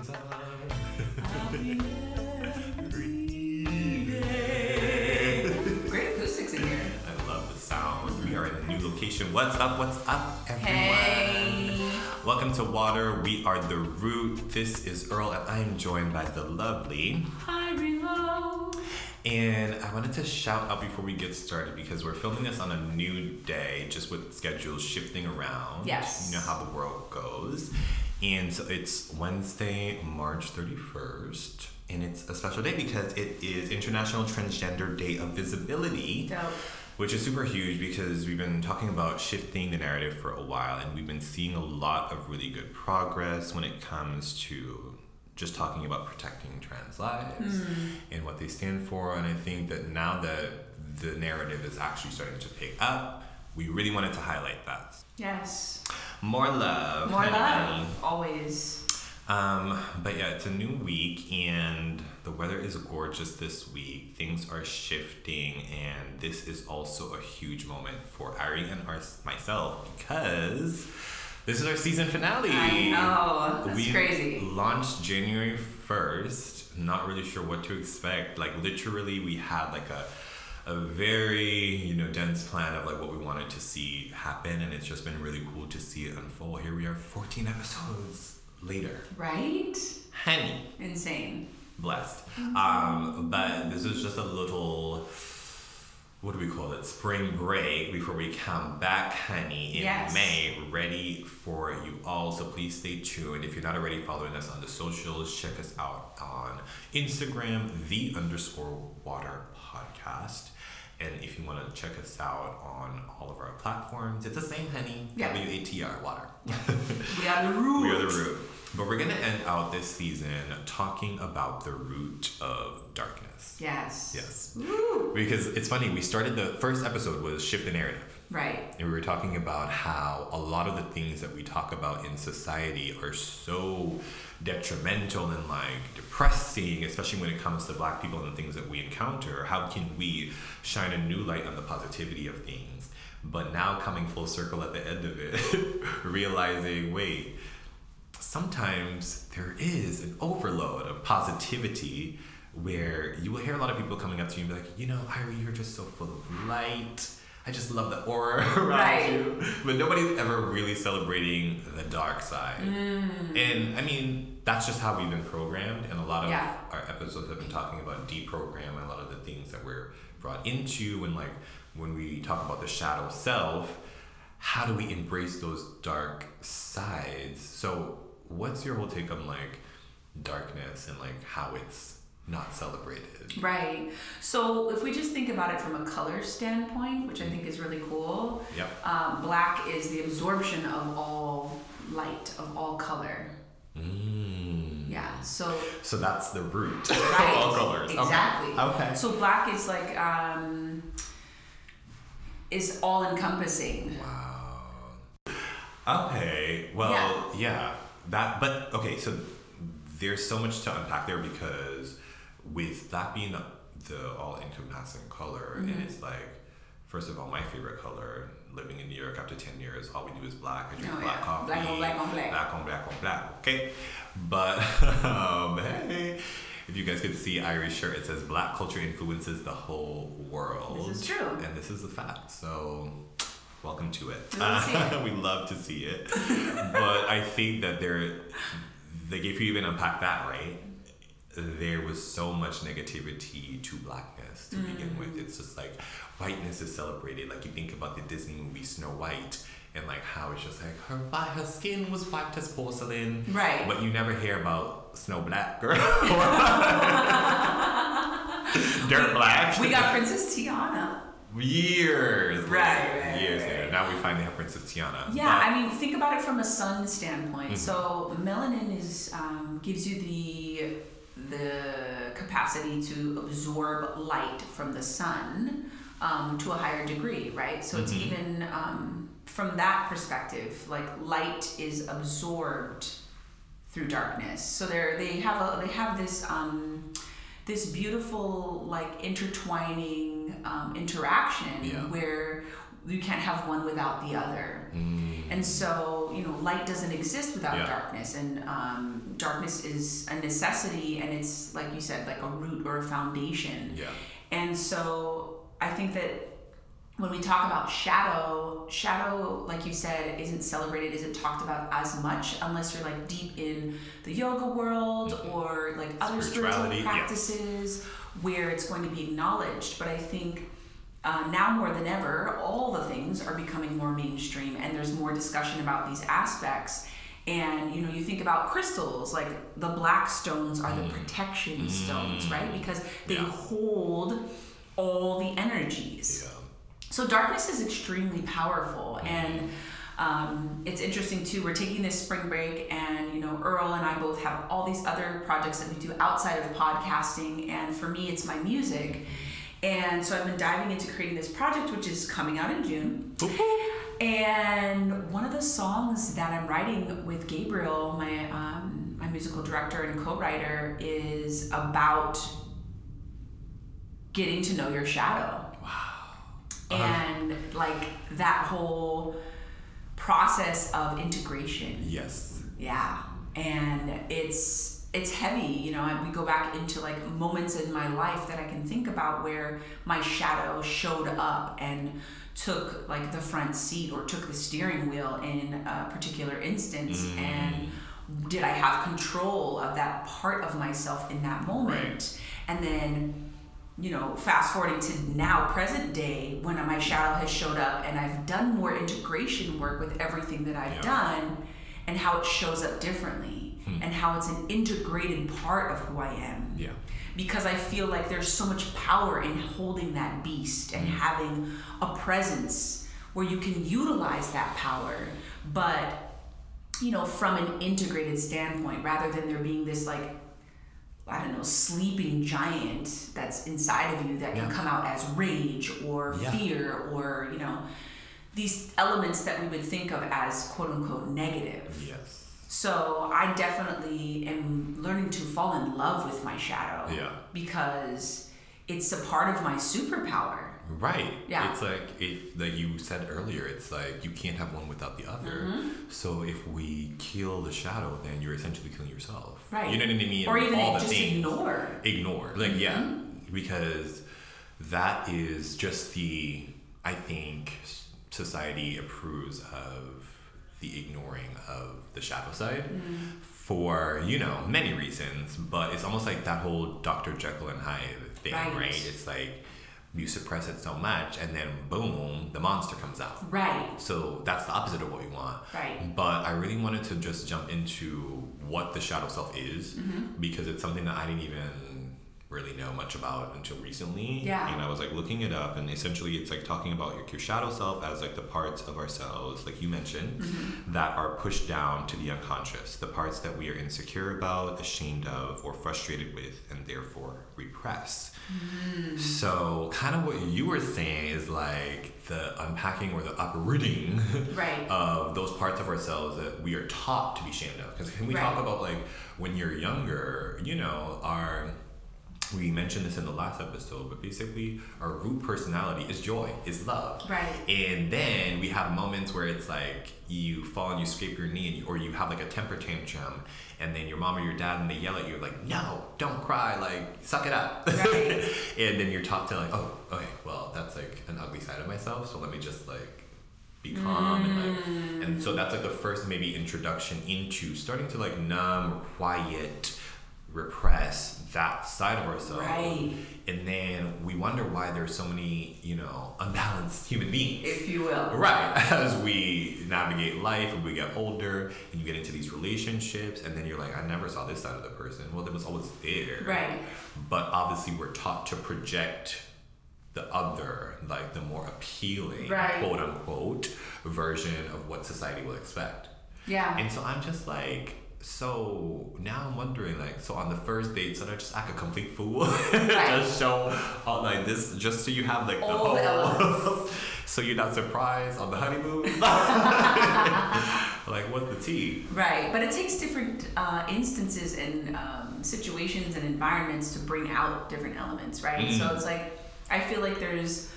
Great acoustics in here. I love the sound. We are in a new location. What's up? What's up, everyone? Hey. Welcome to Water. We are the Root. This is Earl, and I am joined by the lovely. Hi, Relo. And I wanted to shout out before we get started because we're filming this on a new day, just with schedules shifting around. Yes. You know how the world goes. And so it's Wednesday, March 31st. And it's a special day because it is International Transgender Day of Visibility. Dope. Which is super huge because we've been talking about shifting the narrative for a while and we've been seeing a lot of really good progress when it comes to just talking about protecting trans lives hmm. and what they stand for. And I think that now that the narrative is actually starting to pick up, we really wanted to highlight that. Yes. More love. More honey. love. Always. Um, but yeah, it's a new week and the weather is gorgeous this week. Things are shifting, and this is also a huge moment for Ari and our, myself because this is our season finale. I know. That's we crazy. launched January 1st, not really sure what to expect. Like, literally, we had like a a very you know dense plan of like what we wanted to see happen and it's just been really cool to see it unfold. Here we are 14 episodes later. Right? honey. Insane. blessed. Um but this is just a little what do we call it spring break before we come back honey in Yes. may ready for you all. So please stay tuned. If you're not already following us on the socials check us out on instagram the underscore water podcast and if you want to check us out on all of our platforms it's the same honey Yeah. w-a-t-r water We are the root. we are the root. But we're gonna end out this season talking about the root of darkness. Yes. Yes. Woo. Because it's funny, we started the first episode was shift the narrative. Right. And we were talking about how a lot of the things that we talk about in society are so detrimental and like depressing, especially when it comes to black people and the things that we encounter. How can we shine a new light on the positivity of things? But now coming full circle at the end of it, realizing, wait, sometimes there is an overload of positivity where you will hear a lot of people coming up to you and be like, you know, Ira, you're just so full of light. I just love the aura around Right. you. But nobody's ever really celebrating the dark side. Mm. And I mean, that's just how we've been programmed. And a lot of Yeah. our episodes have been talking about deprogramming a lot of the things that we're brought into. And like when we talk about the shadow self, how do we embrace those dark sides? So, what's your whole take on like darkness and like how it's not celebrated? Right. So if we just think about it from a color standpoint, which I think is really cool, Yep. um, black is the absorption of all light, of all color. Mm. Yeah. So So that's the root Right. of all colors. Okay. Exactly. Okay. So black is like um, is all encompassing. Wow. Okay. Well, Yeah. yeah. That. But okay. So there's so much to unpack there because with that being the, the all-encompassing color, Mm-hmm. and it's like, first of all, my favorite color. Living in New York after ten years, all we do is black. I drink Oh, black yeah. coffee. Black on black on black. Black on black on black. Okay. But um, hey. If you guys could see Ari's shirt, it says black culture influences the whole world. This is true. And this is a fact. So welcome to it. We love to see it. we love to see it. but I think that there, like, if you even unpack that right, there was so much negativity to blackness to begin with. Mm. It's just like whiteness is celebrated. Like you think about the Disney movie Snow White and like how it's just like her her skin was white as porcelain. Right. But you never hear about Snow Black girl. Dirt black. We got Princess Tiana. years. later. Right, right, Years right. later. Now we finally have Princess Tiana. Yeah, But- I mean, think about it from a sun standpoint. Mhm. So melanin is um, gives you the the capacity to absorb light from the sun um, to a higher degree, right? So it's Mhm. even um, from that perspective, like light is absorbed through darkness. So they they have a they have this um, this beautiful like intertwining um, interaction Yeah. where you can't have one without the other. And so, you know, light doesn't exist without Yeah. darkness, and um, darkness is a necessity, and it's like you said, like a root or a foundation. Yeah. And so, I think that when we talk about shadow, shadow, like you said, isn't celebrated, isn't talked about as much unless you're like deep in the yoga world or like other spiritual yes. practices where it's going to be acknowledged. But I think uh, now more than ever, all the things are becoming more mainstream and there's more discussion about these aspects. And you know, you think about crystals, like the black stones are the protection stones, right? Because they Yeah. hold all the energies. Yeah. So darkness is extremely powerful, and um, it's interesting too. We're taking this spring break, and you know, Earl and I both have all these other projects that we do outside of podcasting, and for me, it's my music. And so I've been diving into creating this project, which is coming out in June. And one of the songs that I'm writing with Gabriel, my um, my musical director and co-writer, is about getting to know your shadow. Wow. And like that whole process of integration. Yes. Yeah. And it's it's heavy, you know, and we go back into like moments in my life that I can think about where my shadow showed up and took like the front seat or took the steering wheel in a particular instance mm. and did I have control of that part of myself in that moment? And then you know, fast forwarding to now, present day, when my shadow has showed up and I've done more integration work with everything that I've Yeah. done and how it shows up differently. And how it's an integrated part of who I am. Yeah. Because I feel like there's so much power in holding that beast and mm. having a presence where you can utilize that power, but you know, from an integrated standpoint, rather than there being this like I don't know, sleeping giant that's inside of you that can Yeah. come out as rage or Yeah. fear or, you know, these elements that we would think of as quote unquote negative. Yes. So I definitely am learning to fall in love with my shadow. Yeah. Because it's a part of my superpower. Right. Yeah. It's like if like you said earlier, it's like you can't have one without the other. Mm-hmm. So if we kill the shadow, then you're essentially killing yourself. Right. You know what I mean? Or even all the just things. ignore. Ignore. Like yeah, Mm-hmm. because that is just the I think society approves of the ignoring of the shadow side Mm-hmm. for you know many reasons but it's almost like that whole dr jekyll and hyde thing Right. right, it's like you suppress it so much and then boom the monster comes out Right. so that's the opposite of what we want Right. but i really wanted to just jump into what the shadow self is Mm-hmm. because it's something that i didn't even really know much about until recently Yeah. and i was like looking it up and essentially it's like talking about your, your shadow self as like the parts of ourselves like you mentioned Mm-hmm. that are pushed down to the unconscious the parts that we are insecure about ashamed of or frustrated with and therefore repress Mm-hmm. so kind of what you were saying is like the unpacking or the uprooting Right. of those parts of ourselves that we are taught to be ashamed of because can we talk about like when you're younger you know our we mentioned this in the last episode but basically our root personality is joy is love Right. and then we have moments where it's like you fall and you scrape your knee and you, or you have like a temper tantrum and then your mom or your dad and they yell at you like no don't cry like suck it up Right. and then you're taught to like oh okay well that's like an ugly side of myself so let me just like be calm and like mm. and so that's like the first maybe introduction into starting to like numb quiet repress that side of ourselves Right. and then we wonder why there's so many you know unbalanced human beings If you will. Right, as we navigate life and we get older and you get into these relationships, and then you're like, I never saw this side of the person. Well, it was always there. Right. But obviously, we're taught to project the other, like the more appealing, Right. quote unquote, version of what society will expect. Yeah. And so I'm just like, so now I'm wondering, like, so on the first date, should I just act a complete fool? just show, all, like, this, just so you have, like, the All whole. so you're not surprised on the honeymoon? like, what's the tea? Right, but it takes different uh, instances and um, situations and environments to bring out different elements, right? Mm. So it's like I feel like there's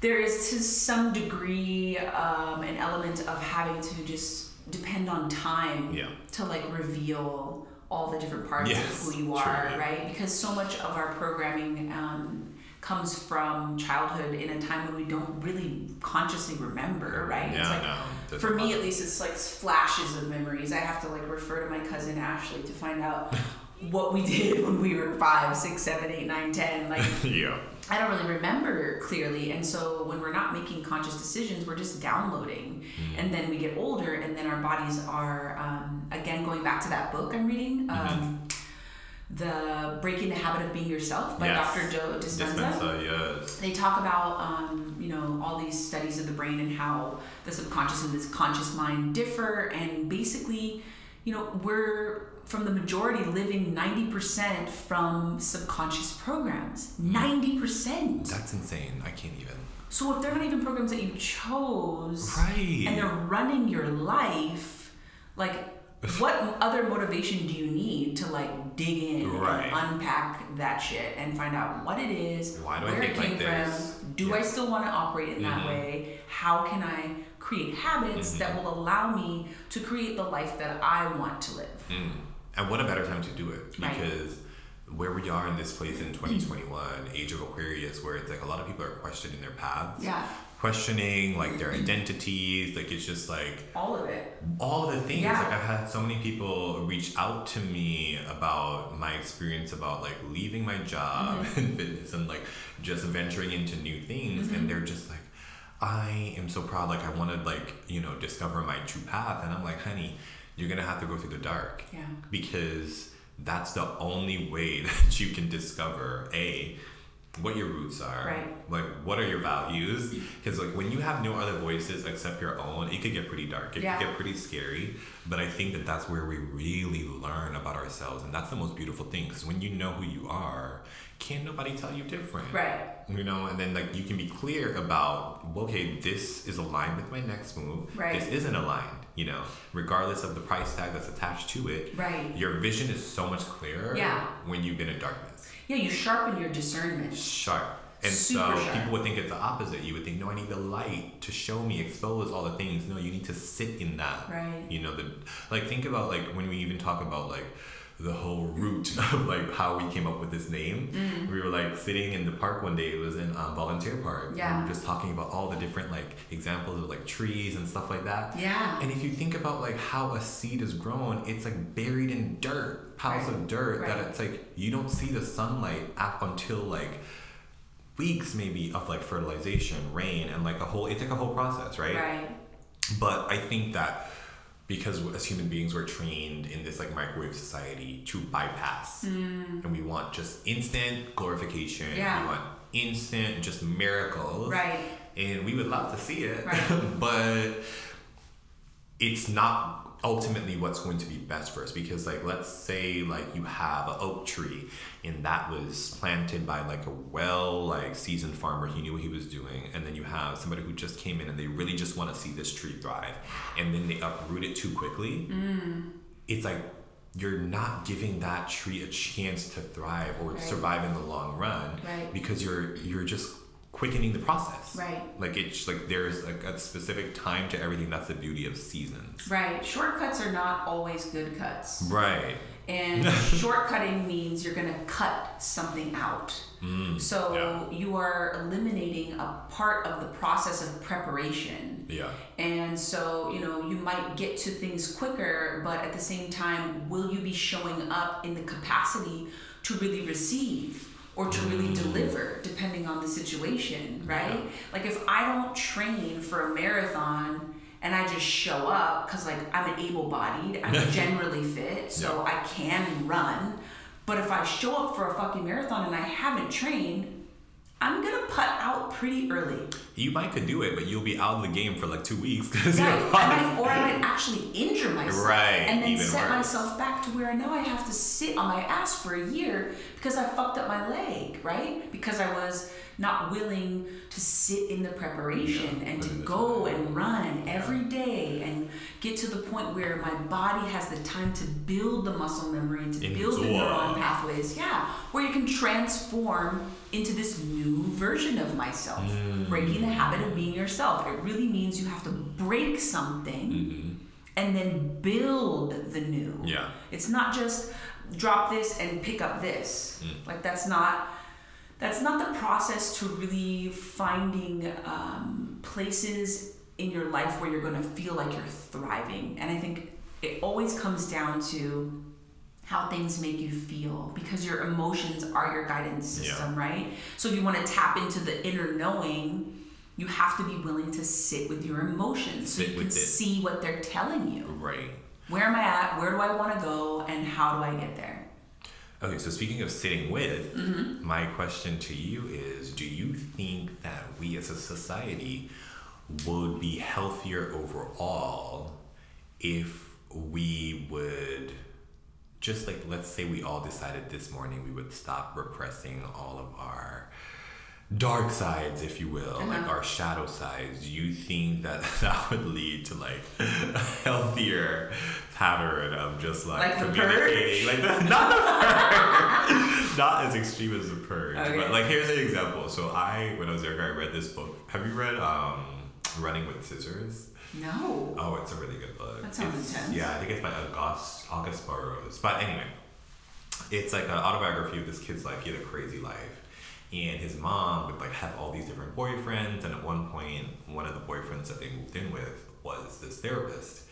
there is to some degree um, an element of having to just depend on time Yeah. to like reveal all the different parts Yes, of who you are, truly. right? Because so much of our programming um, comes from childhood in a time when we don't really consciously remember, right? Yeah, it's like, no. for me at least it's like flashes of memories i have to like refer to my cousin ashley to find out what we did when we were five six seven eight nine ten like yeah. I don't really remember clearly and so when we're not making conscious decisions we're just downloading and then we get older and then our bodies are um, again going back to that book i'm reading um, the breaking the habit of being yourself by Yes. dr joe dispenza Dispensa, yes. they talk about um, you know all these studies of the brain and how the subconscious and this conscious mind differ and basically you know we're from the majority living 90% from subconscious programs 90% That's insane. I can't even. so if they're not even programs that you chose Right. and they're running your life like what other motivation do you need to like dig in Right. and unpack that shit and find out what it is Why do I where think it came like this? from do i still want to operate in that Mhm. way how can i create habits Mm-hmm. that will allow me to create the life that i want to live Mm. And what a better time to do it Right. because where we are in this place in 2021, age of Aquarius, where it's like a lot of people are questioning their paths, yeah questioning like their identities. Like it's just like all of it all of the things. Yeah. Like I've had so many people reach out to me about my experience about like leaving my job Mm-hmm. in fitness and like just venturing into new things, Mm-hmm. and they're just like. I am so proud, like I want to like, you know, discover my true path. And I'm like, honey, you're gonna have to go through the dark. Yeah. Because that's the only way that you can discover a what your roots are. Right. like what are your values? Because like when you have no other voices except your own it could get pretty dark. It Yeah. could get pretty scary. But i think that that's where we really learn about ourselves. And that's the most beautiful thing. Because when you know who you are can't nobody tell you different. Right. You know? And then like you can be clear about okay this is aligned with my next move. Right. this isn't aligned you know regardless of the price tag that's attached to it right. your vision is so much clearer Yeah. when you've been in darkness. Yeah you sharpen your discernment. Sharp. And Super so sharp. people would think it's the opposite. You would think no i need the light to show me expose all the things. No you need to sit in that. Right. you know the like think about like when we even talk about like the whole root of like how we came up with this name Mm. we were like sitting in the park one day it was in um, volunteer park Yeah. we were just talking about all the different like examples of like trees and stuff like that yeah and if you think about like how a seed is grown, it's like buried in dirt, piles Right. of dirt that Right. it's like you don't see the sunlight up until like weeks maybe of like fertilization, rain, and like a whole it's like a whole process, right? right But I think that because as human beings we're trained in this like microwave society to bypass and we want just instant glorification Mm. Yeah. we want instant just miracles right and we would love to see it Right. but it's not ultimately what's going to be best for us because like let's say like you have an oak tree and that was planted by like a well like seasoned farmer he knew what he was doing and then you have somebody who just came in and they really just want to see this tree thrive and then they uproot it too quickly Mm. it's like you're not giving that tree a chance to thrive or Right. survive in the long run Right. because you're you're just quickening the process. Right. like it's like there's like a specific time to everything. That's the beauty of seasons. Right. Shortcuts are not always good cuts. Right. And shortcutting means you're going to cut something out. Mm, So you are eliminating a part of the process of preparation. yeah. And so, you know, you might get to things quicker, but at the same time, will you be showing up in the capacity to really receive or to really deliver, depending on the situation, right? Like if I don't train for a marathon and I just show up because, like, I'm an able bodied, I'm generally fit, so I can run. But if I show up for a fucking marathon and I haven't trained, I'm gonna put out pretty early. you might could do it but you'll be out of the game for like two weeks because Right. you're I might, or I might actually injure myself. Right, And then even set worse. myself back to where I now I have to sit on my ass for a year because I fucked up my leg, right? Because I was not willing to sit in the preparation Yeah, and to in go time. and run Yeah. every day and get to the point where my body has the time to build the muscle memory and to build the neuron pathways. Yeah, where you can transform into this new version of myself, Mm. breaking the habit of being yourself. It really means you have to break something Mm-hmm. and then build the new. Yeah. It's not just drop this and pick up this. Mm. Like that's not that's not the process to really finding um, places in your life where you're going to feel like you're thriving. And I think it always comes down to how things make you feel because your emotions are your guidance Yeah. system, right? So if you want to tap into the inner knowing, you have to be willing to sit with your emotions so you can it. see what they're telling you. Right. Where am I at? Where do I want to go? And how do I get there? Okay, so speaking of sitting with, Mm-hmm. my question to you is do you think that we as a society would be healthier overall if we would just like let's say we all decided this morning we would stop repressing all of our dark sides if you will like Uh-huh. our shadow sides. You think that that would lead to like a healthier pattern of just like, Like the communicating. Like the, not the purge. Not as extreme as the purge Okay. but like here's an example. So i when i was younger i read this book. Have you read um running with scissors No. Oh, it's a really good book. That sounds It's- intense. Yeah, I think it's by August August Burroughs. But anyway, it's like an autobiography of this kid's life. He had a crazy life, and his mom would like have all these different boyfriends. And at one point, one of the boyfriends that they moved in with was this therapist.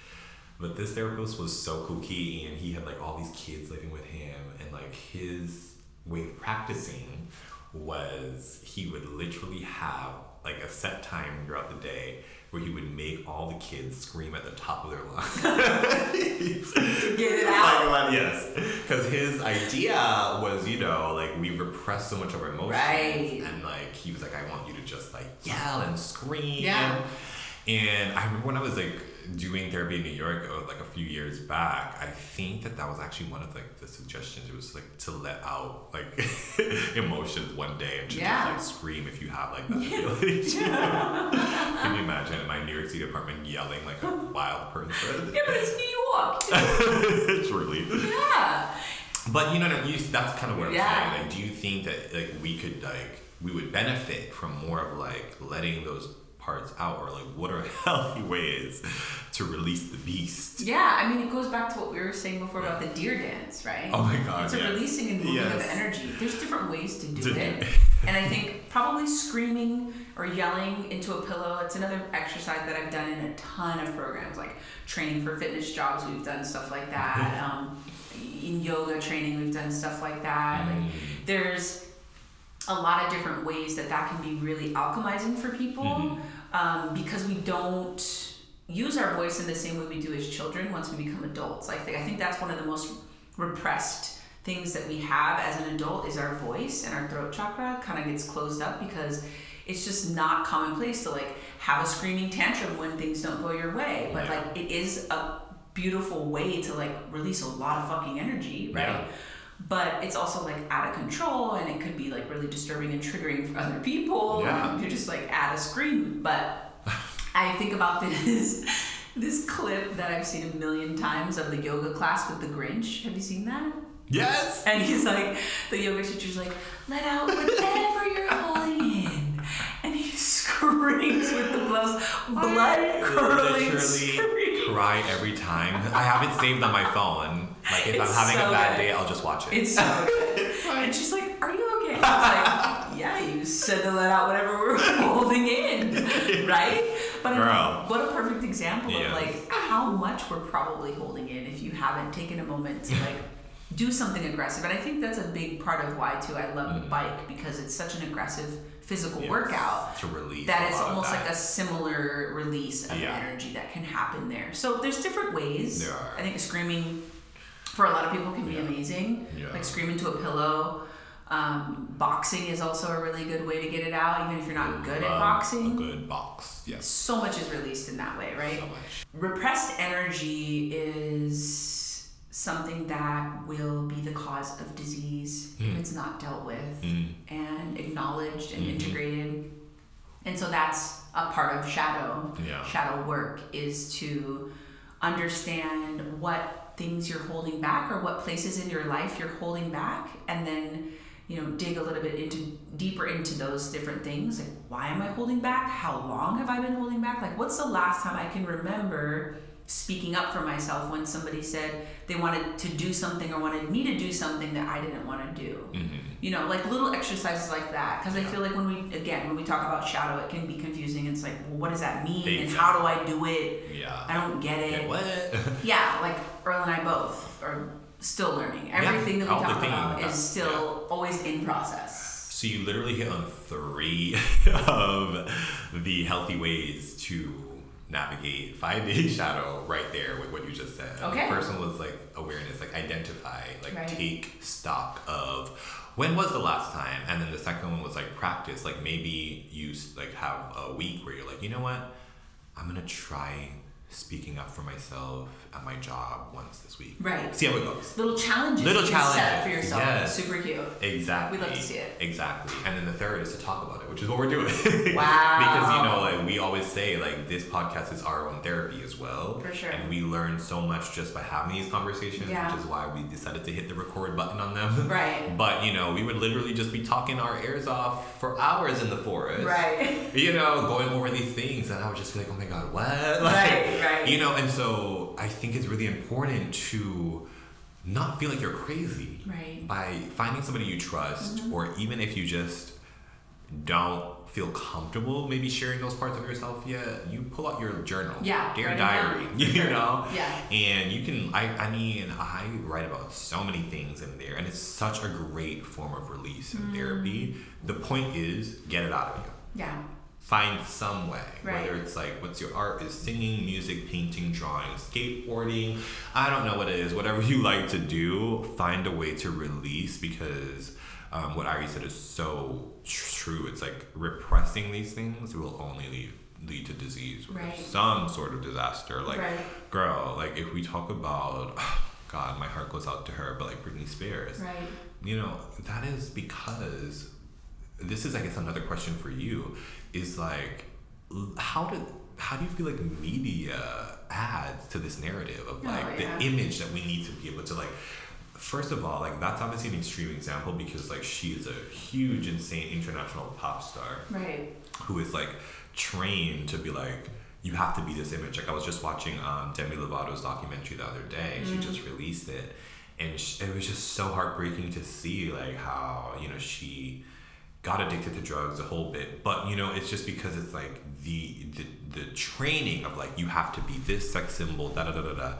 But this therapist was so kooky, and he had like all these kids living with him, and like his way of practicing was he would literally have like a set time throughout the day where he would make all the kids scream at the top of their lungs. Get it out. Like, well, yes, because his idea was, you know, like we repress so much of our emotions, Right. and like he was like, I want you to just like yell and scream. Yeah. And I remember when I was like doing therapy in New York, uh, like a few years back, I think that that was actually one of like the suggestions. It was like to let out like emotions one day and to Yeah. just like scream if you have like that ability. to. Can you imagine in my New York City apartment yelling like a wild person? Yeah, but it's New York. It's truly. yeah. But you know, what I mean? that's kind of what I'm Yeah. saying. Like, do you think that like we could like we would benefit from more of like letting those parts out, or like what are healthy ways to release the beast? Yeah, I mean, it goes back to what we were saying before about the deer dance, right? Oh my God, It's a releasing and moving of energy. There's different ways to do it. and I think probably screaming or yelling into a pillow, it's another exercise that I've done in a ton of programs, like training for fitness jobs, we've done stuff like that. Um, in yoga training, we've done stuff like that. Mm. Like, there's a lot of different ways that that can be really alchemizing for people Mhm. Um, because we don't use our voice in the same way we do as children once we become adults. I think I think that's one of the most repressed things that we have as an adult is our voice and our throat chakra kind of gets closed up because it's just not commonplace to like have a screaming tantrum when things don't go your way. But Yeah. like it is a beautiful way to like release a lot of fucking energy, right? Yeah. But it's also like out of control and it could be like really disturbing and triggering for other people. Yeah. And you just like add a scream. But I think about this this clip that I've seen a million times of the yoga class with the Grinch. Have you seen that? Yes. And he's like, the yoga teacher's like, let out whatever you're holding in. And he screams with the most blood curdling cry every time. I have it saved on my phone. Like if I'm having so a bad good. day, I'll just watch it. It's so good. and she's like, are you okay? I was like, yeah, you said to let out whatever we're holding in, right? But I mean, Girl. what a perfect example Yes. of like how much we're probably holding in if you haven't taken a moment to like do something aggressive. And I think that's a big part of why too I love the mm. bike because it's such an aggressive physical Yes. workout to release that it's almost that. like a similar release of Yeah. energy that can happen there. So there's different ways. There are. I think screaming for a lot of people can be Yeah. amazing. Yeah. Like scream into a pillow. Um, boxing is also a really good way to get it out, even if you're not good at boxing. A good box. Yes. So much is released in that way, right? So much. Repressed energy is something that will be the cause of disease if Mm. it's not dealt with Mm. and acknowledged and Mhm. integrated. And so that's a part of shadow Yeah. shadow work is to understand what things you're holding back or what places in your life you're holding back and then you know dig a little bit into deeper into those different things like why am i holding back? How long have i been holding back? Like what's the last time i can remember speaking up for myself when somebody said they wanted to do something or wanted me to do something that i didn't want to do? Mhm. You know like little exercises like that because i feel like when we again when we talk about shadow it can be confusing it's like well what does that mean and Exactly. how do i do it Yeah. i don't get it Yeah, what? yeah like earl and i both are still learning everything that we talk about is still always in process So you literally hit on three of the healthy ways to navigate five day shadow right there with what you just said. Okay. The first one was like awareness, like identify, like Right. take stock of when was the last time, and then the second one was like practice, like maybe you like have a week where you're like, you know what, I'm gonna try speaking up for myself at my job once this week. right See how it goes. little challenges Little can set challenges, for yourself yes. super cute Exactly. We'd love to see it. Exactly. And then the third is to talk about it, which is what we're doing. Wow. because you know, like say, like this podcast is our own therapy as well. For sure. And we learn so much just by having these conversations, Yeah. which is why we decided to hit the record button on them. right But you know, we would literally just be talking our ears off for hours in the forest. right You know, going over these things, and I would just be like, "Oh my god, what?" Right, right. You know, and so I think it's really important to not feel like you're crazy right by finding somebody you trust, Mm-hmm. or even if you just don't feel comfortable maybe sharing those parts of yourself yet, you pull out your journal, Yeah, your diary, you Sure. know, yeah and you can. I I mean, I write about so many things in there, and it's such a great form of release and Mm. therapy. The point is, get it out of you yeah find some way Right. whether it's like what's your art is singing music painting drawing skateboarding i don't know what it is whatever you like to do find a way to release because um, what Ari said is so true it's like repressing these things will only lead lead to disease or Right. some sort of disaster like right girl like if we talk about god my heart goes out to her but like britney spears right you know that is because this is i guess another question for you is like how did how do you feel like media adds to this narrative of Oh, like yeah. the image that we need to be able to like first of all like that's obviously an extreme example because like she is a huge insane international pop star right. who is like trained to be like you have to be this image. Like i was just watching um, demi lovato's documentary the other day. She just released it. And sh- it was just so heartbreaking to see like how you know she got addicted to drugs a whole bit. But you know it's just because it's like the the, the training of like you have to be this sex symbol da da da da da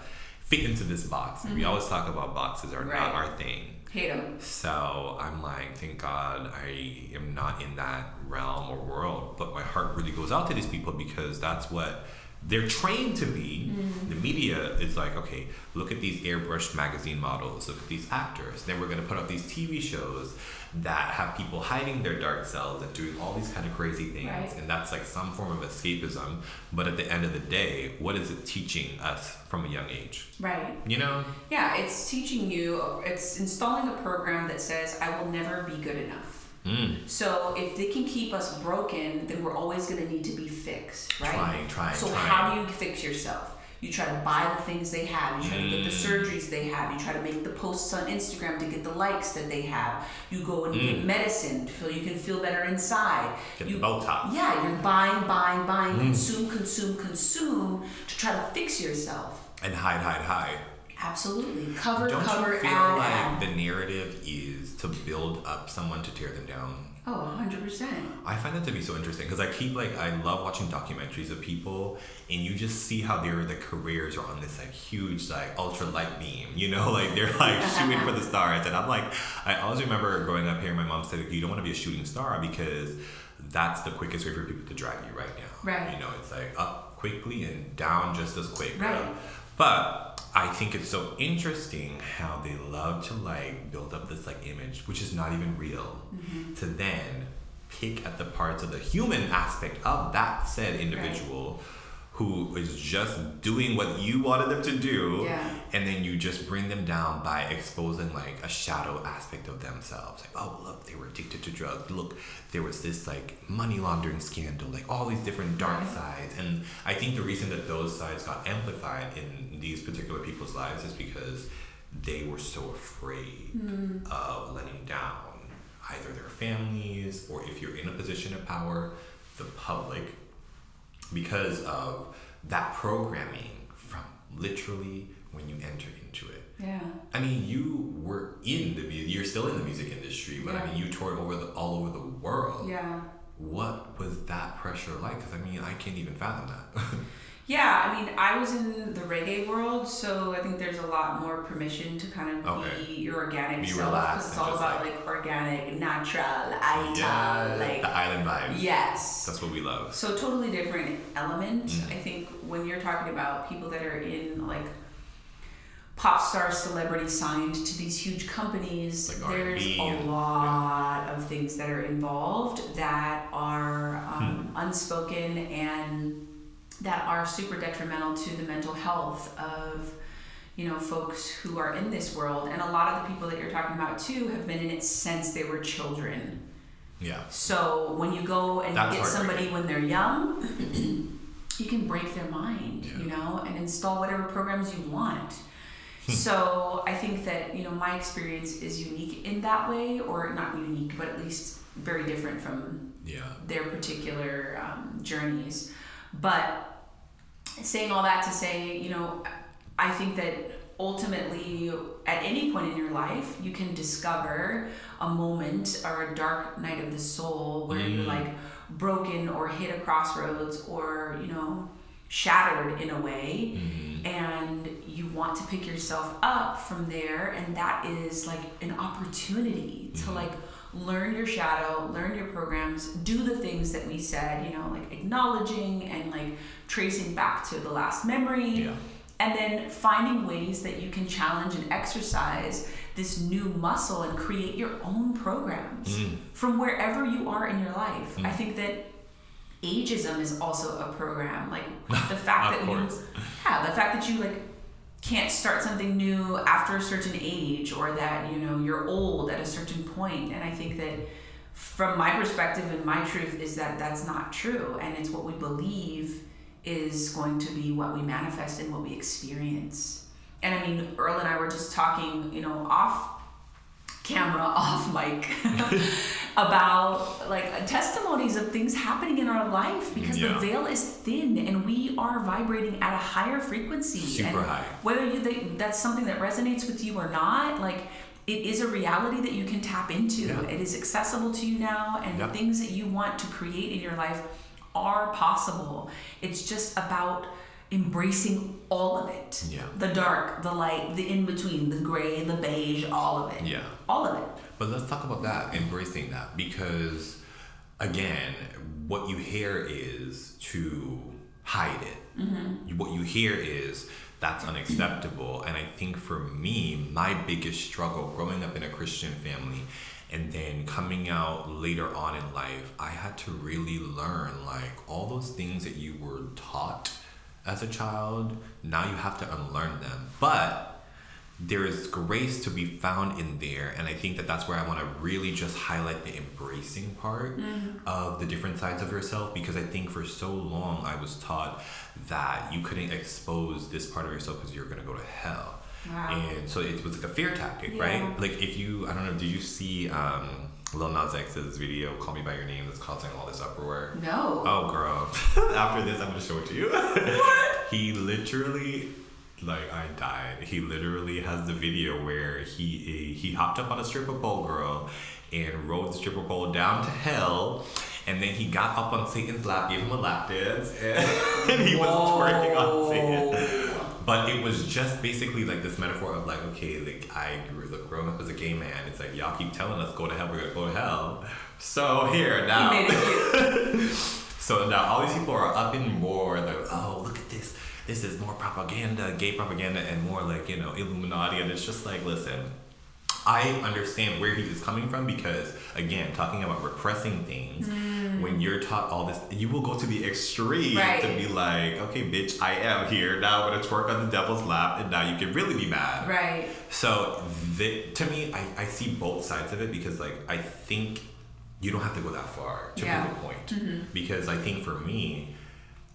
fit into this box and we mm-hmm. always talk about boxes are Right. not our thing hate them so I'm like, thank God I am not in that realm or world. But my heart really goes out to these people because that's what they're trained to be. Mm-hmm. The media is like, okay, look at these airbrushed magazine models, look at these actors. Then we're gonna put up these TV shows that have people hiding their dark selves and doing all these kind of crazy things. Right. And that's like some form of escapism. But at the end of the day, what is it teaching us from a young age? right You know? Yeah, it's teaching you, it's installing a program that says, I will never be good enough. Mm. So if they can keep us broken, then we're always going to need to be fixed, right? Trying, trying, so trying. how do you fix yourself? You try to buy the things they have. You try to get the Mm. surgeries they have. You try to make the posts on Instagram to get the likes that they have. You go and Mm. get medicine so you can feel better inside. Get you, the Botox. Yeah, you're buying, buying, buying, Mm. consume, consume, consume to try to fix yourself. And hide, hide, hide. Absolutely. Cover, Don't cover, you feel add, like add. the narrative is to build up someone to tear them down? Oh, 100%. I find that to be so interesting because I keep like I love watching documentaries of people and you just see how their the careers are on this like huge like ultra light beam, you know, like they're like shooting for the stars. And I'm like, I always remember growing up here, my mom said you don't want to be a shooting star because that's the quickest way for people to drag you right now. Right. You know, it's like up quickly and down just as quick. Right. But I think it's so interesting how they love to like build up this like image, which is not even real, Mm-hmm. to then pick at the parts of the human aspect of that said individual who is just doing what you wanted them to do Yeah. and then you just bring them down by exposing like a shadow aspect of themselves like oh look they were addicted to drugs look there was this like money laundering scandal like all these different dark Right. sides and i think the reason that those sides got amplified in these particular people's lives is because they were so afraid hmm. of letting down either their families or if you're in a position of power the public because of that programming from literally when you enter into it. Yeah. I mean, you were in the music, you're still in the music industry, but I mean, you toured over the, all over the world. Yeah. What was that pressure like? Because I mean, I can't even fathom that. Yeah, I mean, I was in the reggae world, so I think there's a lot more permission to kind of Okay. be your organic Be self because it's all about like- like, organic, natural, ital, yeah, like the island vibes. yes. That's what we love. So totally different element. Mm. I think when you're talking about people that are in like pop star celebrity signed to these huge companies, Like there's a lot of things that are involved that are um, Hmm. unspoken and that are super detrimental to the mental health of you know folks who are in this world and a lot of the people that you're talking about too have been in it since they were children Yeah. so when you go and That's you get somebody when they're young, you can break their mind, Yeah. you know, and install whatever programs you want. Hmm. so I think that you know my experience is unique in that way, or not unique, but at least very different from Yeah. their particular um, journeys. But saying all that to say, you know, I think that ultimately, at any point in your life, you can discover a moment or a dark night of the soul where you're Mm. like broken or hit a crossroads or, you know, shattered in a way Mhm. and you want to pick yourself up from there and that is like an opportunity to Mhm. like learn your shadow learn your programs do the things that we said you know like acknowledging and like tracing back to the last memory Yeah. and then finding ways that you can challenge and exercise this new muscle and create your own programs Mm. from wherever you are in your life i Mm. think that ageism is also a program like the fact that course. you yeah the fact that you like can't start something new after a certain age or that you know you're old at a certain point. And i think that from my perspective and my truth is that that's not true. And it's what we believe is going to be what we manifest and what we experience. And i mean earl and i were just talking you know off camera off mic about like testimonies of things happening in our life because Yeah. the veil is thin and we are vibrating at a higher frequency Super and high. whether you think that's something that resonates with you or not like it is a reality that you can tap into Yeah. it is accessible to you now and Yeah. the things that you want to create in your life are possible it's just about embracing all of it Yeah. the dark the light the in between the gray the beige all of it Yeah. all of it But let's talk about that, embracing that, because again, what you hear is to hide it. Mm-hmm. What you hear is that's unacceptable. And I think for me, my biggest struggle growing up in a Christian family and then coming out later on in life, I had to really learn like all those things that you were taught as a child, now you have to unlearn them. But there is grace to be found in there and i think that that's where i want to really just highlight the embracing part mm-hmm. of the different sides of yourself because i think for so long i was taught that you couldn't expose this part of yourself because you're going to go to hell Wow. and so it was like a fear tactic Yeah. right like if you i don't know did you see um Lil Nas X's video "Call Me by Your Name" that's causing all this uproar. no Oh, girl. After this, I'm gonna show it to you. what? he literally, like, I died. He literally has the video where he he hopped up on a stripper pole, girl, and rode the stripper pole down to hell. And then he got up on Satan's lap, gave him a lap dance, and, and he was twerking on Satan. But it was just basically like this metaphor of like, okay, like I grew look growing up as a gay man. It's like y'all keep telling us go to hell, we're gonna go to hell. So here now. He made it. So now all these people are up in more like, oh look at this. This is more propaganda, gay propaganda, and more like you know Illuminati. And it's just like, listen, I understand where he is coming from because again, talking about repressing things, Mm. when you're taught all this, you will go to the extreme Right. to be like, okay, bitch, I am here now. I'm gonna twerk on the devil's lap, and now you can really be mad. Right. So the, to me, I, I see both sides of it because like I think you don't have to go that far to Yeah. prove a point. Because I think for me,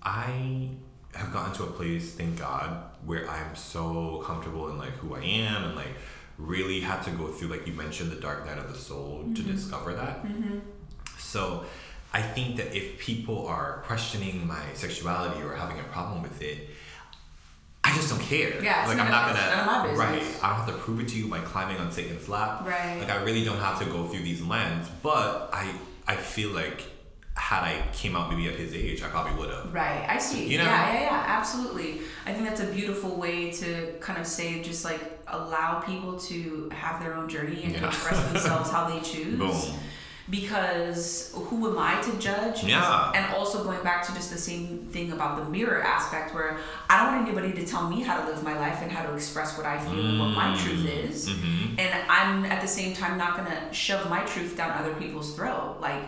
I have gotten to a place, thank God, where I'm so comfortable in like who I am and like really had to go through like you mentioned the dark night of the soul to mm-hmm. discover that. Mm-hmm. So I think that if people are questioning my sexuality or having a problem with it, I just don't care. Yeah, like I'm not gonna. it's none of my business. Right. I don't have to prove it to you by climbing on Satan's lap. Right. Like I really don't have to go through these lens. But I I feel like had I came out maybe at his age, I probably would have. Right, I see. You know? Yeah, yeah, yeah, absolutely. I think that's a beautiful way to kind of say, just like allow people to have their own journey and Yeah. express themselves how they choose. Boom. Because who am I to judge? Yeah. And also going back to just the same thing about the mirror aspect, where I don't want anybody to tell me how to live my life and how to express what I feel and what my truth is. Mm-hmm. And I'm at the same time not gonna shove my truth down other people's throat. Like,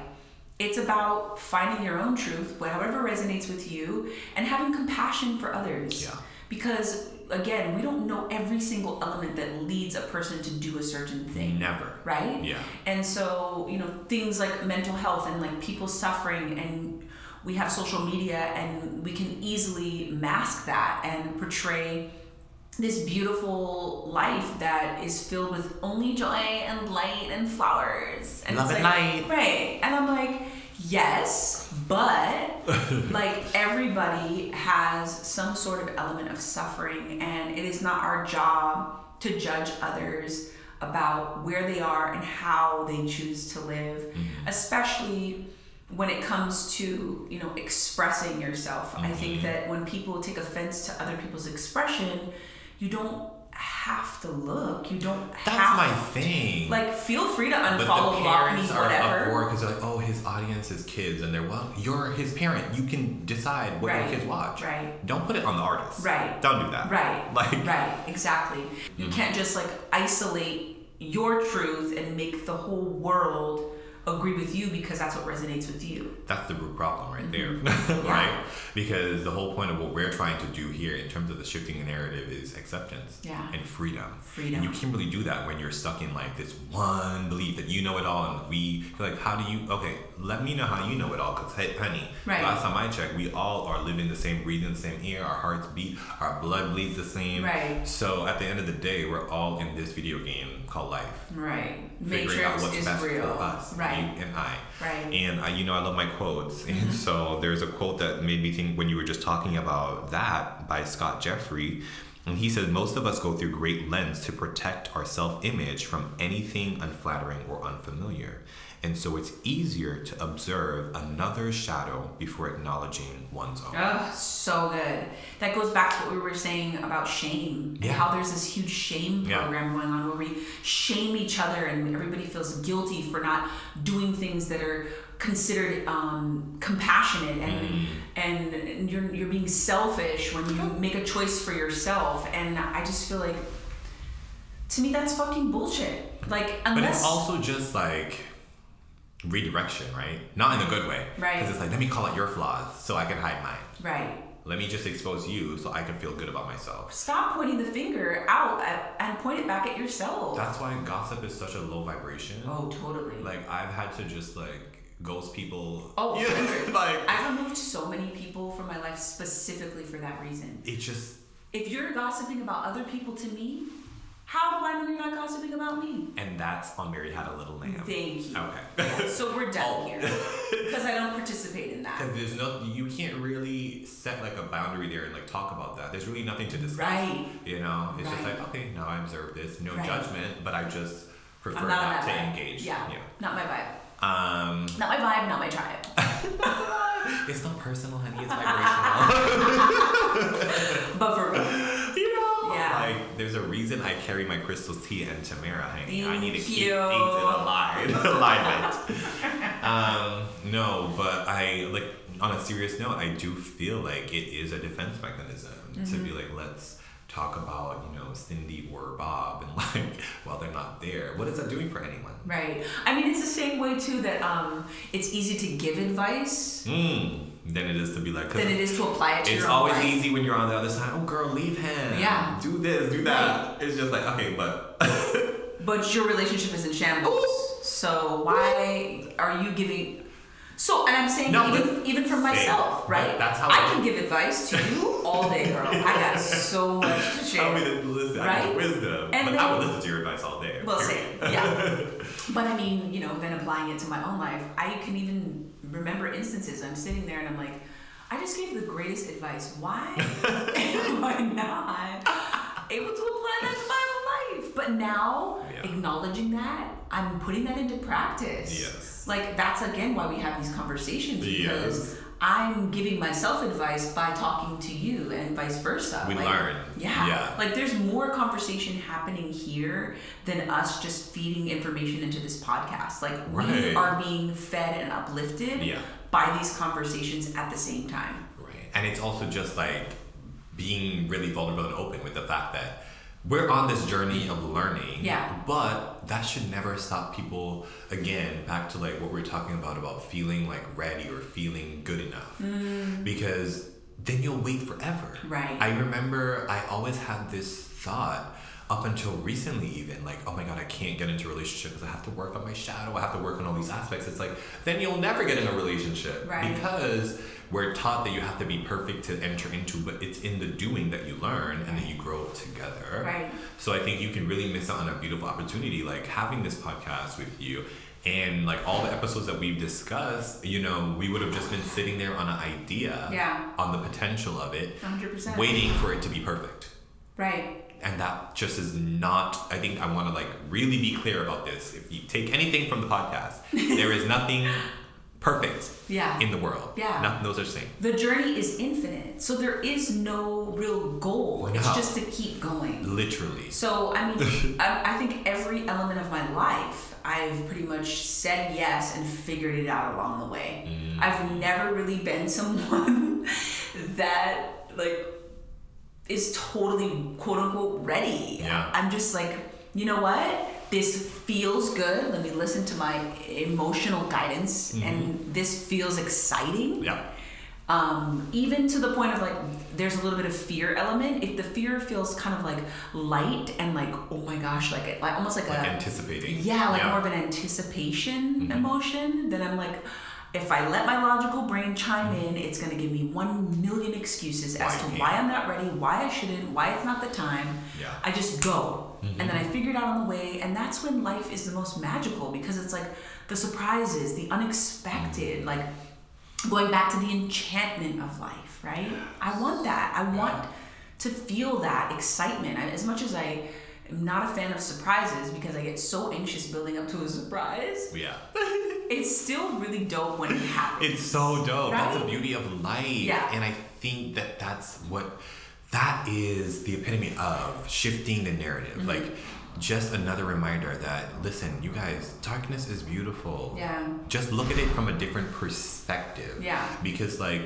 it's about finding your own truth, however resonates with you, and having compassion for others. Yeah. Because again, we don't know every single element that leads a person to do a certain thing. Never. Right? Yeah. And so, you know, things like mental health and like people suffering and we have social media and we can easily mask that and portray this beautiful life that is filled with only joy and light and flowers. And Love and like, light. Right. And I'm like, yes, but like everybody has some sort of element of suffering and it is not our job to judge others about where they are and how they choose to live, Mm-hmm. especially when it comes to you know expressing yourself i think Mm-hmm. that when people take offense to other people's expression you don't have to look you don't That's my thing. like feel free to but unfollow the block me whatever uproar because they're like, oh, his audience is kids, and they're well, you're his parent. You can decide what Right, your kids watch. right. Don't put it on the artist. Right. Don't do that. Right. Like. right. Exactly. You Mm-hmm. can't just like isolate your truth and make the whole world agree with you because that's what resonates with you. That's the root problem right there, Mm-hmm. Yeah. right? Because the whole point of what we're trying to do here, in terms of the shifting narrative, is acceptance Yeah. and freedom. Freedom. And you can't really do that when you're stuck in like this one belief that you know it all, and we like, how do you? Okay, let me know how you know it all, because hey, honey, Right. last time I checked, we all are living the same, breathing the same air, our hearts beat, our blood bleeds the same. Right. So at the end of the day, we're all in this video game called life Right. figuring out Matrix what's is best real. for us, right. You and I. Right. Mm-hmm. And I, you know, I love my quotes, and so there's a quote that made me think when you were just talking about that by Scott Jeffrey, and he said most of us go through great lengths to protect our self-image from anything unflattering or unfamiliar, and so it's easier to observe another's shadow before acknowledging one's own. Oh, so good. That goes back to what we were saying about shame Yeah. how there's this huge shame Yeah. program going on where we shame each other and everybody feels guilty for not doing things that are considered um, compassionate and Mm. and you're you're being selfish when you make a choice for yourself and I just feel like to me that's fucking bullshit. Like unless But it's also just like redirection, right? Not in a good way. Right. Because it's like, let me call out your flaws so I can hide mine. right. Let me just expose you so I can feel good about myself. Stop pointing the finger out at, and point it back at yourself. That's why gossip is such a low vibration. oh, totally. Like I've had to just like ghost people. Oh, yeah, like I've removed so many people from my life specifically for that reason. it just If you're gossiping about other people to me, how do I know you're not gossiping about me? and that's on Mary Had a Little Lamb. Thank you. Okay. So we're done Oh. here because I don't participate in that. Because there's no, you can't really set like a boundary there and like talk about that. There's really nothing to discuss. Right. You know, it's just like okay, now I observe this, no Right. judgment, but I just prefer I'm not not, to vibe. engage. Yeah, not my vibe. Um, Not my vibe. Not my tribe. it's not personal, honey. It's vibrational. but for real. you know, Yeah. like there's a reason I carry my crystal tea and Tamara, honey. I need to keep you. things in align, alignment. um, no, but I like on a serious note, I do feel like it is a defense mechanism to be like, let's talk about you know Cindy or Bob and like while they're not there, what is that doing for anyone? Right. I mean, it's the same way too that um, it's easy to give advice Mm, than it is to be like. than it is to apply it to It's always life. easy when you're on the other side. Oh, girl, leave him. Yeah. Do this, do that. It's just like okay, but But your relationship is in shambles. So why are you giving? So, and I'm saying No, even even for myself, right? that's how I I- can give advice to you all day, girl. I got so much to share. tell me that listen, I Right? got wisdom, And but I would listen to your advice all day. Well, period. same, yeah. But I mean, you know, then applying it to my own life, I can even remember instances. I'm sitting there and I'm like, I just gave the greatest advice. Why am I not able to apply that to my own life? But now, Yeah. acknowledging that, I'm putting that into practice. Yes. Like that's again why we have these conversations because Yes. I'm giving myself advice by talking to you and vice versa. We Like, learn. Yeah. Yeah. Like there's more conversation happening here than us just feeding information into this podcast. Like we are being fed and uplifted Yeah. by these conversations at the same time. Right. And it's also just like being really vulnerable and open with the fact that we're on this journey of learning. Yeah. But that should never stop people again, back to like what we are talking about about feeling like ready or feeling good enough. Mm. Because then you'll wait forever. Right. I remember I always had this thought up until recently even like oh my god i can't get into a relationship because i have to work on my shadow i have to work on all these aspects it's like then you'll never get in a relationship Right. because we're taught that you have to be perfect to enter into but it's in the doing that you learn and that you grow together Right. so i think you can really miss out on a beautiful opportunity like having this podcast with you and like all the episodes that we've discussed you know we would have just been sitting there on an idea Yeah. on the potential of it 100%. waiting for it to be perfect Right. and that just is not i think i want to like really be clear about this if you take anything from the podcast there is nothing perfect Yeah. in the world Yeah. nothing those are same The journey is infinite. So there is no real goal. It's just to keep going. literally So, I mean, I, I think every element of my life, I've pretty much said yes and figured it out along the way. Mm. I've never really been someone that, like, is totally quote unquote ready. Yeah. I'm just like, you know what? This feels good. Let me listen to my emotional guidance, and this feels exciting. Yeah. Um, even to the point of like there's a little bit of fear element. If the fear feels kind of like light and like oh my gosh like like almost like, like a anticipating. Yeah like more of an anticipation emotion. Then i'm like if i let my logical brain chime in it's going to give me one million excuses as to why i'm not ready why i shouldn't why it's not the time. Yeah. i just go Mm-hmm. and then i figured it out on the way and that's when life is the most magical because it's like the surprises the unexpected mm-hmm. like going back to the enchantment of life, right? I want that. I want to feel that excitement. I- As much as I am not a fan of surprises because I get so anxious building up to a surprise, yeah it's still really dope when it happens. it's so dope that's the beauty of life Yeah. and i think that that's what that is the epitome of shifting the narrative. Mm-hmm. like just another reminder that listen you guys darkness is beautiful. Yeah. just look at it from a different perspective. Yeah. because like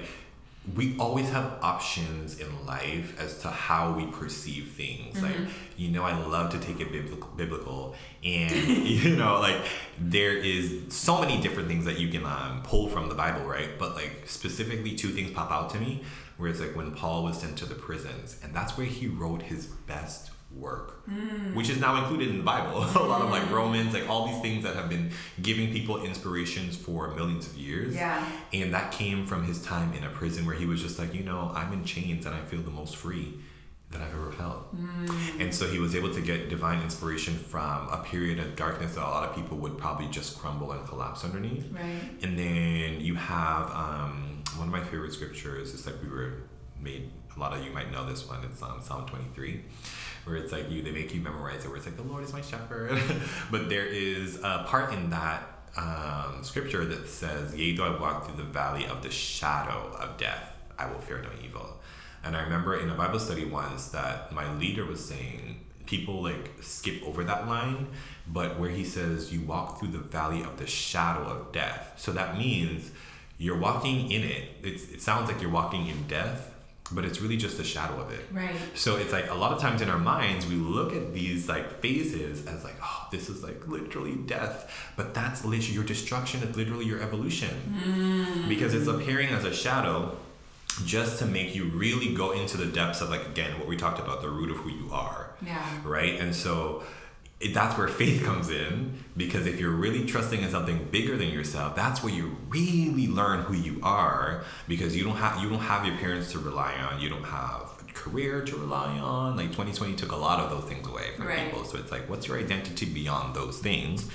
we always have options in life as to how we perceive things. Like you know i love to take it biblical, biblical. And you know like there is so many different things that you can um, pull from the bible right? But like specifically two things pop out to me where it's like when paul was sent to the prisons and that's where he wrote his best work mm. which is now included in the bible a lot of like mm. romans like all these things that have been giving people inspirations for millions of years Yeah. and that came from his time in a prison where he was just like, you know, I'm in chains and I feel the most free that I've ever felt. Mm. And so he was able to get divine inspiration from a period of darkness that a lot of people would probably just crumble and collapse underneath. Right. And then you have um, one of my favorite scriptures is like we were made, a lot of you might know this one, it's um, Psalm 23. Where it's like you, they make you memorize it. Where it's like the Lord is my shepherd, but there is a part in that um, scripture that says, "Yea, though I walk through the valley of the shadow of death, I will fear no evil." And I remember in a Bible study once that my leader was saying people like skip over that line, but where he says you walk through the valley of the shadow of death. So that means you're walking in it. It's, it sounds like you're walking in death, but it's really just a shadow of it. Right. So it's like a lot of times in our minds we look at these like phases as like, oh, this is like literally death, but that's literally your destruction is literally your evolution Mm. because it's appearing as a shadow just to make you really go into the depths of like again what we talked about the root of who you are Yeah. right and so it, that's where faith comes in because if you're really trusting in something bigger than yourself that's where you really learn who you are because you don't have you don't have your parents to rely on you don't have a career to rely on. Like 2020 took a lot of those things away from Right. people. So it's like what's your identity beyond those things?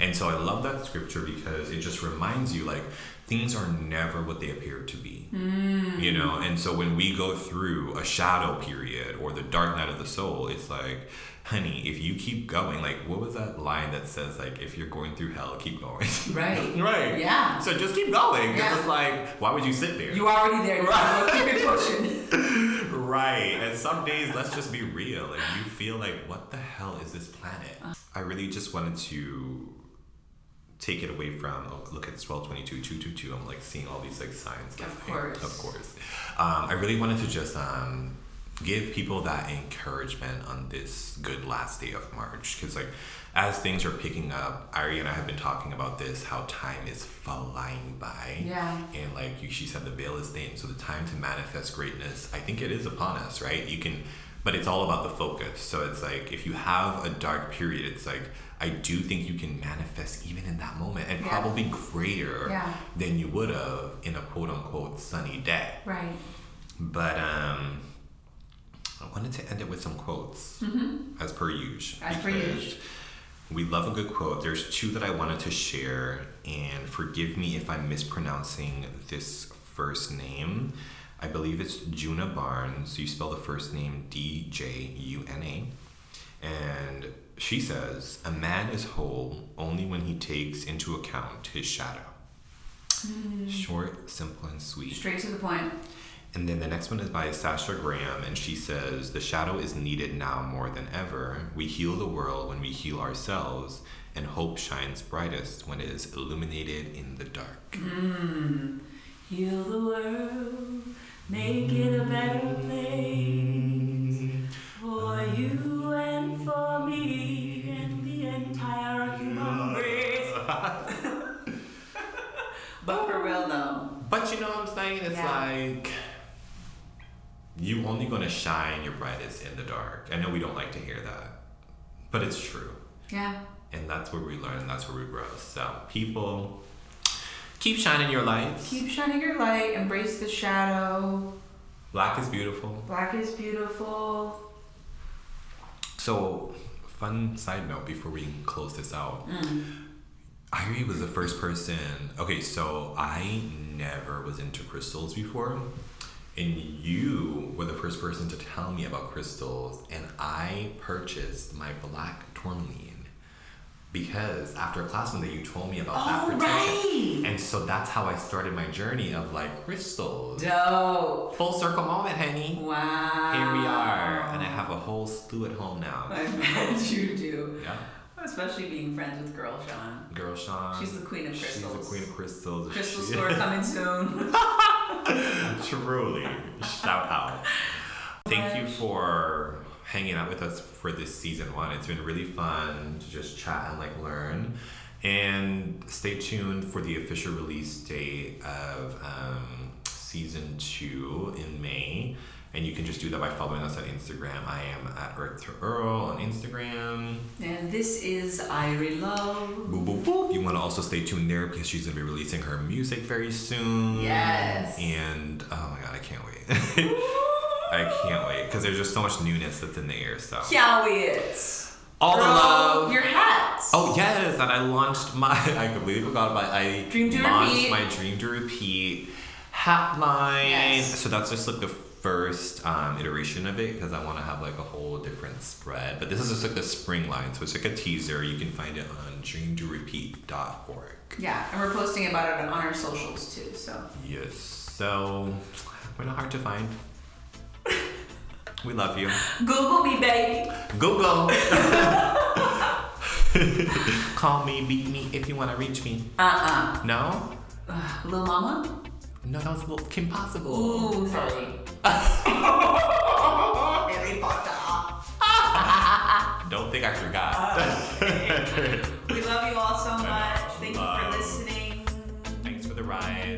And so i love that scripture because it just reminds you like things are never what they appear to be. Mm. You know and so when we go through a shadow period or the dark night of the soul it's like honey if you keep going like what was that line that says like if you're going through hell keep going Right. right Yeah. so just keep going Yeah. it's like why would you sit there You already there. Right. keep it pushing. right and some days let's just be real and you feel like what the hell is this planet i really just wanted to take it away from oh, look at 1222 222 i'm like seeing all these like signs Of course. of course um, i really wanted to just um, give people that encouragement on this good last day of march because like as things are picking up ari and i have been talking about this how time is flying by Yeah. and like you, she said the veil is thin so the time to manifest greatness i think it is upon us right you can but it's all about the focus so it's like if you have a dark period it's like i do think you can manifest even in that moment and Yeah. probably greater Yeah. than you would have in a quote unquote sunny day Right. but um i wanted to end it with some quotes as per usual Mm-hmm. As per usual. we love a good quote. There's two that I wanted to share, and forgive me if I'm mispronouncing this first name. I believe it's Djuna Barnes. You spell the first name D J U N A. And she says, A man is whole only when he takes into account his shadow. Short, simple, and sweet. Straight to the point. And then the next one is by Sasha Graham, and she says, The shadow is needed now more than ever. We heal the world when we heal ourselves, and hope shines brightest when it is illuminated in the dark. Mm. Heal the world, make it a better place for you and for me and the entire human race. but for real though, But you know what I'm saying? It's Yeah. like, you only gonna shine your brightest in the dark. I know we don't like to hear that, but it's true. yeah, And that's where we learn, and that's where we grow. So, people, keep shining your lights. keep shining your light, embrace the shadow. Black is beautiful. Black is beautiful. So, fun side note before we close this out. Mm. Irie was the first person. Okay, so I never was into crystals before. And you were the first person to tell me about crystals. And I purchased my black tourmaline because after a class one day you told me about that Oh, protection. right. And so that's how I started my journey of like crystals. Dope. Full circle moment, honey. Wow. Here we are. And I have a whole stew at home now. I bet you do. Yeah. Especially being friends with Girl Sean. Girl Sean. She's the queen of crystals. She's the queen of crystals. Crystal store coming soon. Truly. Shout out. Thank you for hanging out with us for this season one. It's been really fun to just chat and like learn. And stay tuned for the official release date of um, season two in May. And you can just do that by following us on Instagram. I am at Earth to Earl on Instagram. and this is Irie Love. Boop, boop, boop. You want to also stay tuned there because she's going to be releasing her music very soon. Yes. And oh my god, I can't wait. I can't wait because there's just so much newness that's in the air. So Can't wait. all the love. Your hats. Oh yes, and I launched my. I completely forgot about. I Dream to launched Repeat. my Dream to Repeat hat line. Yes. So that's just like the first um, iteration of it because I want to have like a whole different spread. But this is just like the spring line, so it's like a teaser. You can find it on dreamtorepeat.org. Yeah, and we're posting about it on our socials too. So Yes. So we're not hard to find. We love you. Google me, baby. Google. Call me, beat me if you want to reach me. Uh uh No? uh Lil Mama. No, that was Kim Possible. Ooh, sorry. Harry Potter. Don't think I forgot. Oh, okay. we love you all so much. Thank love. you for listening. Thanks for the ride.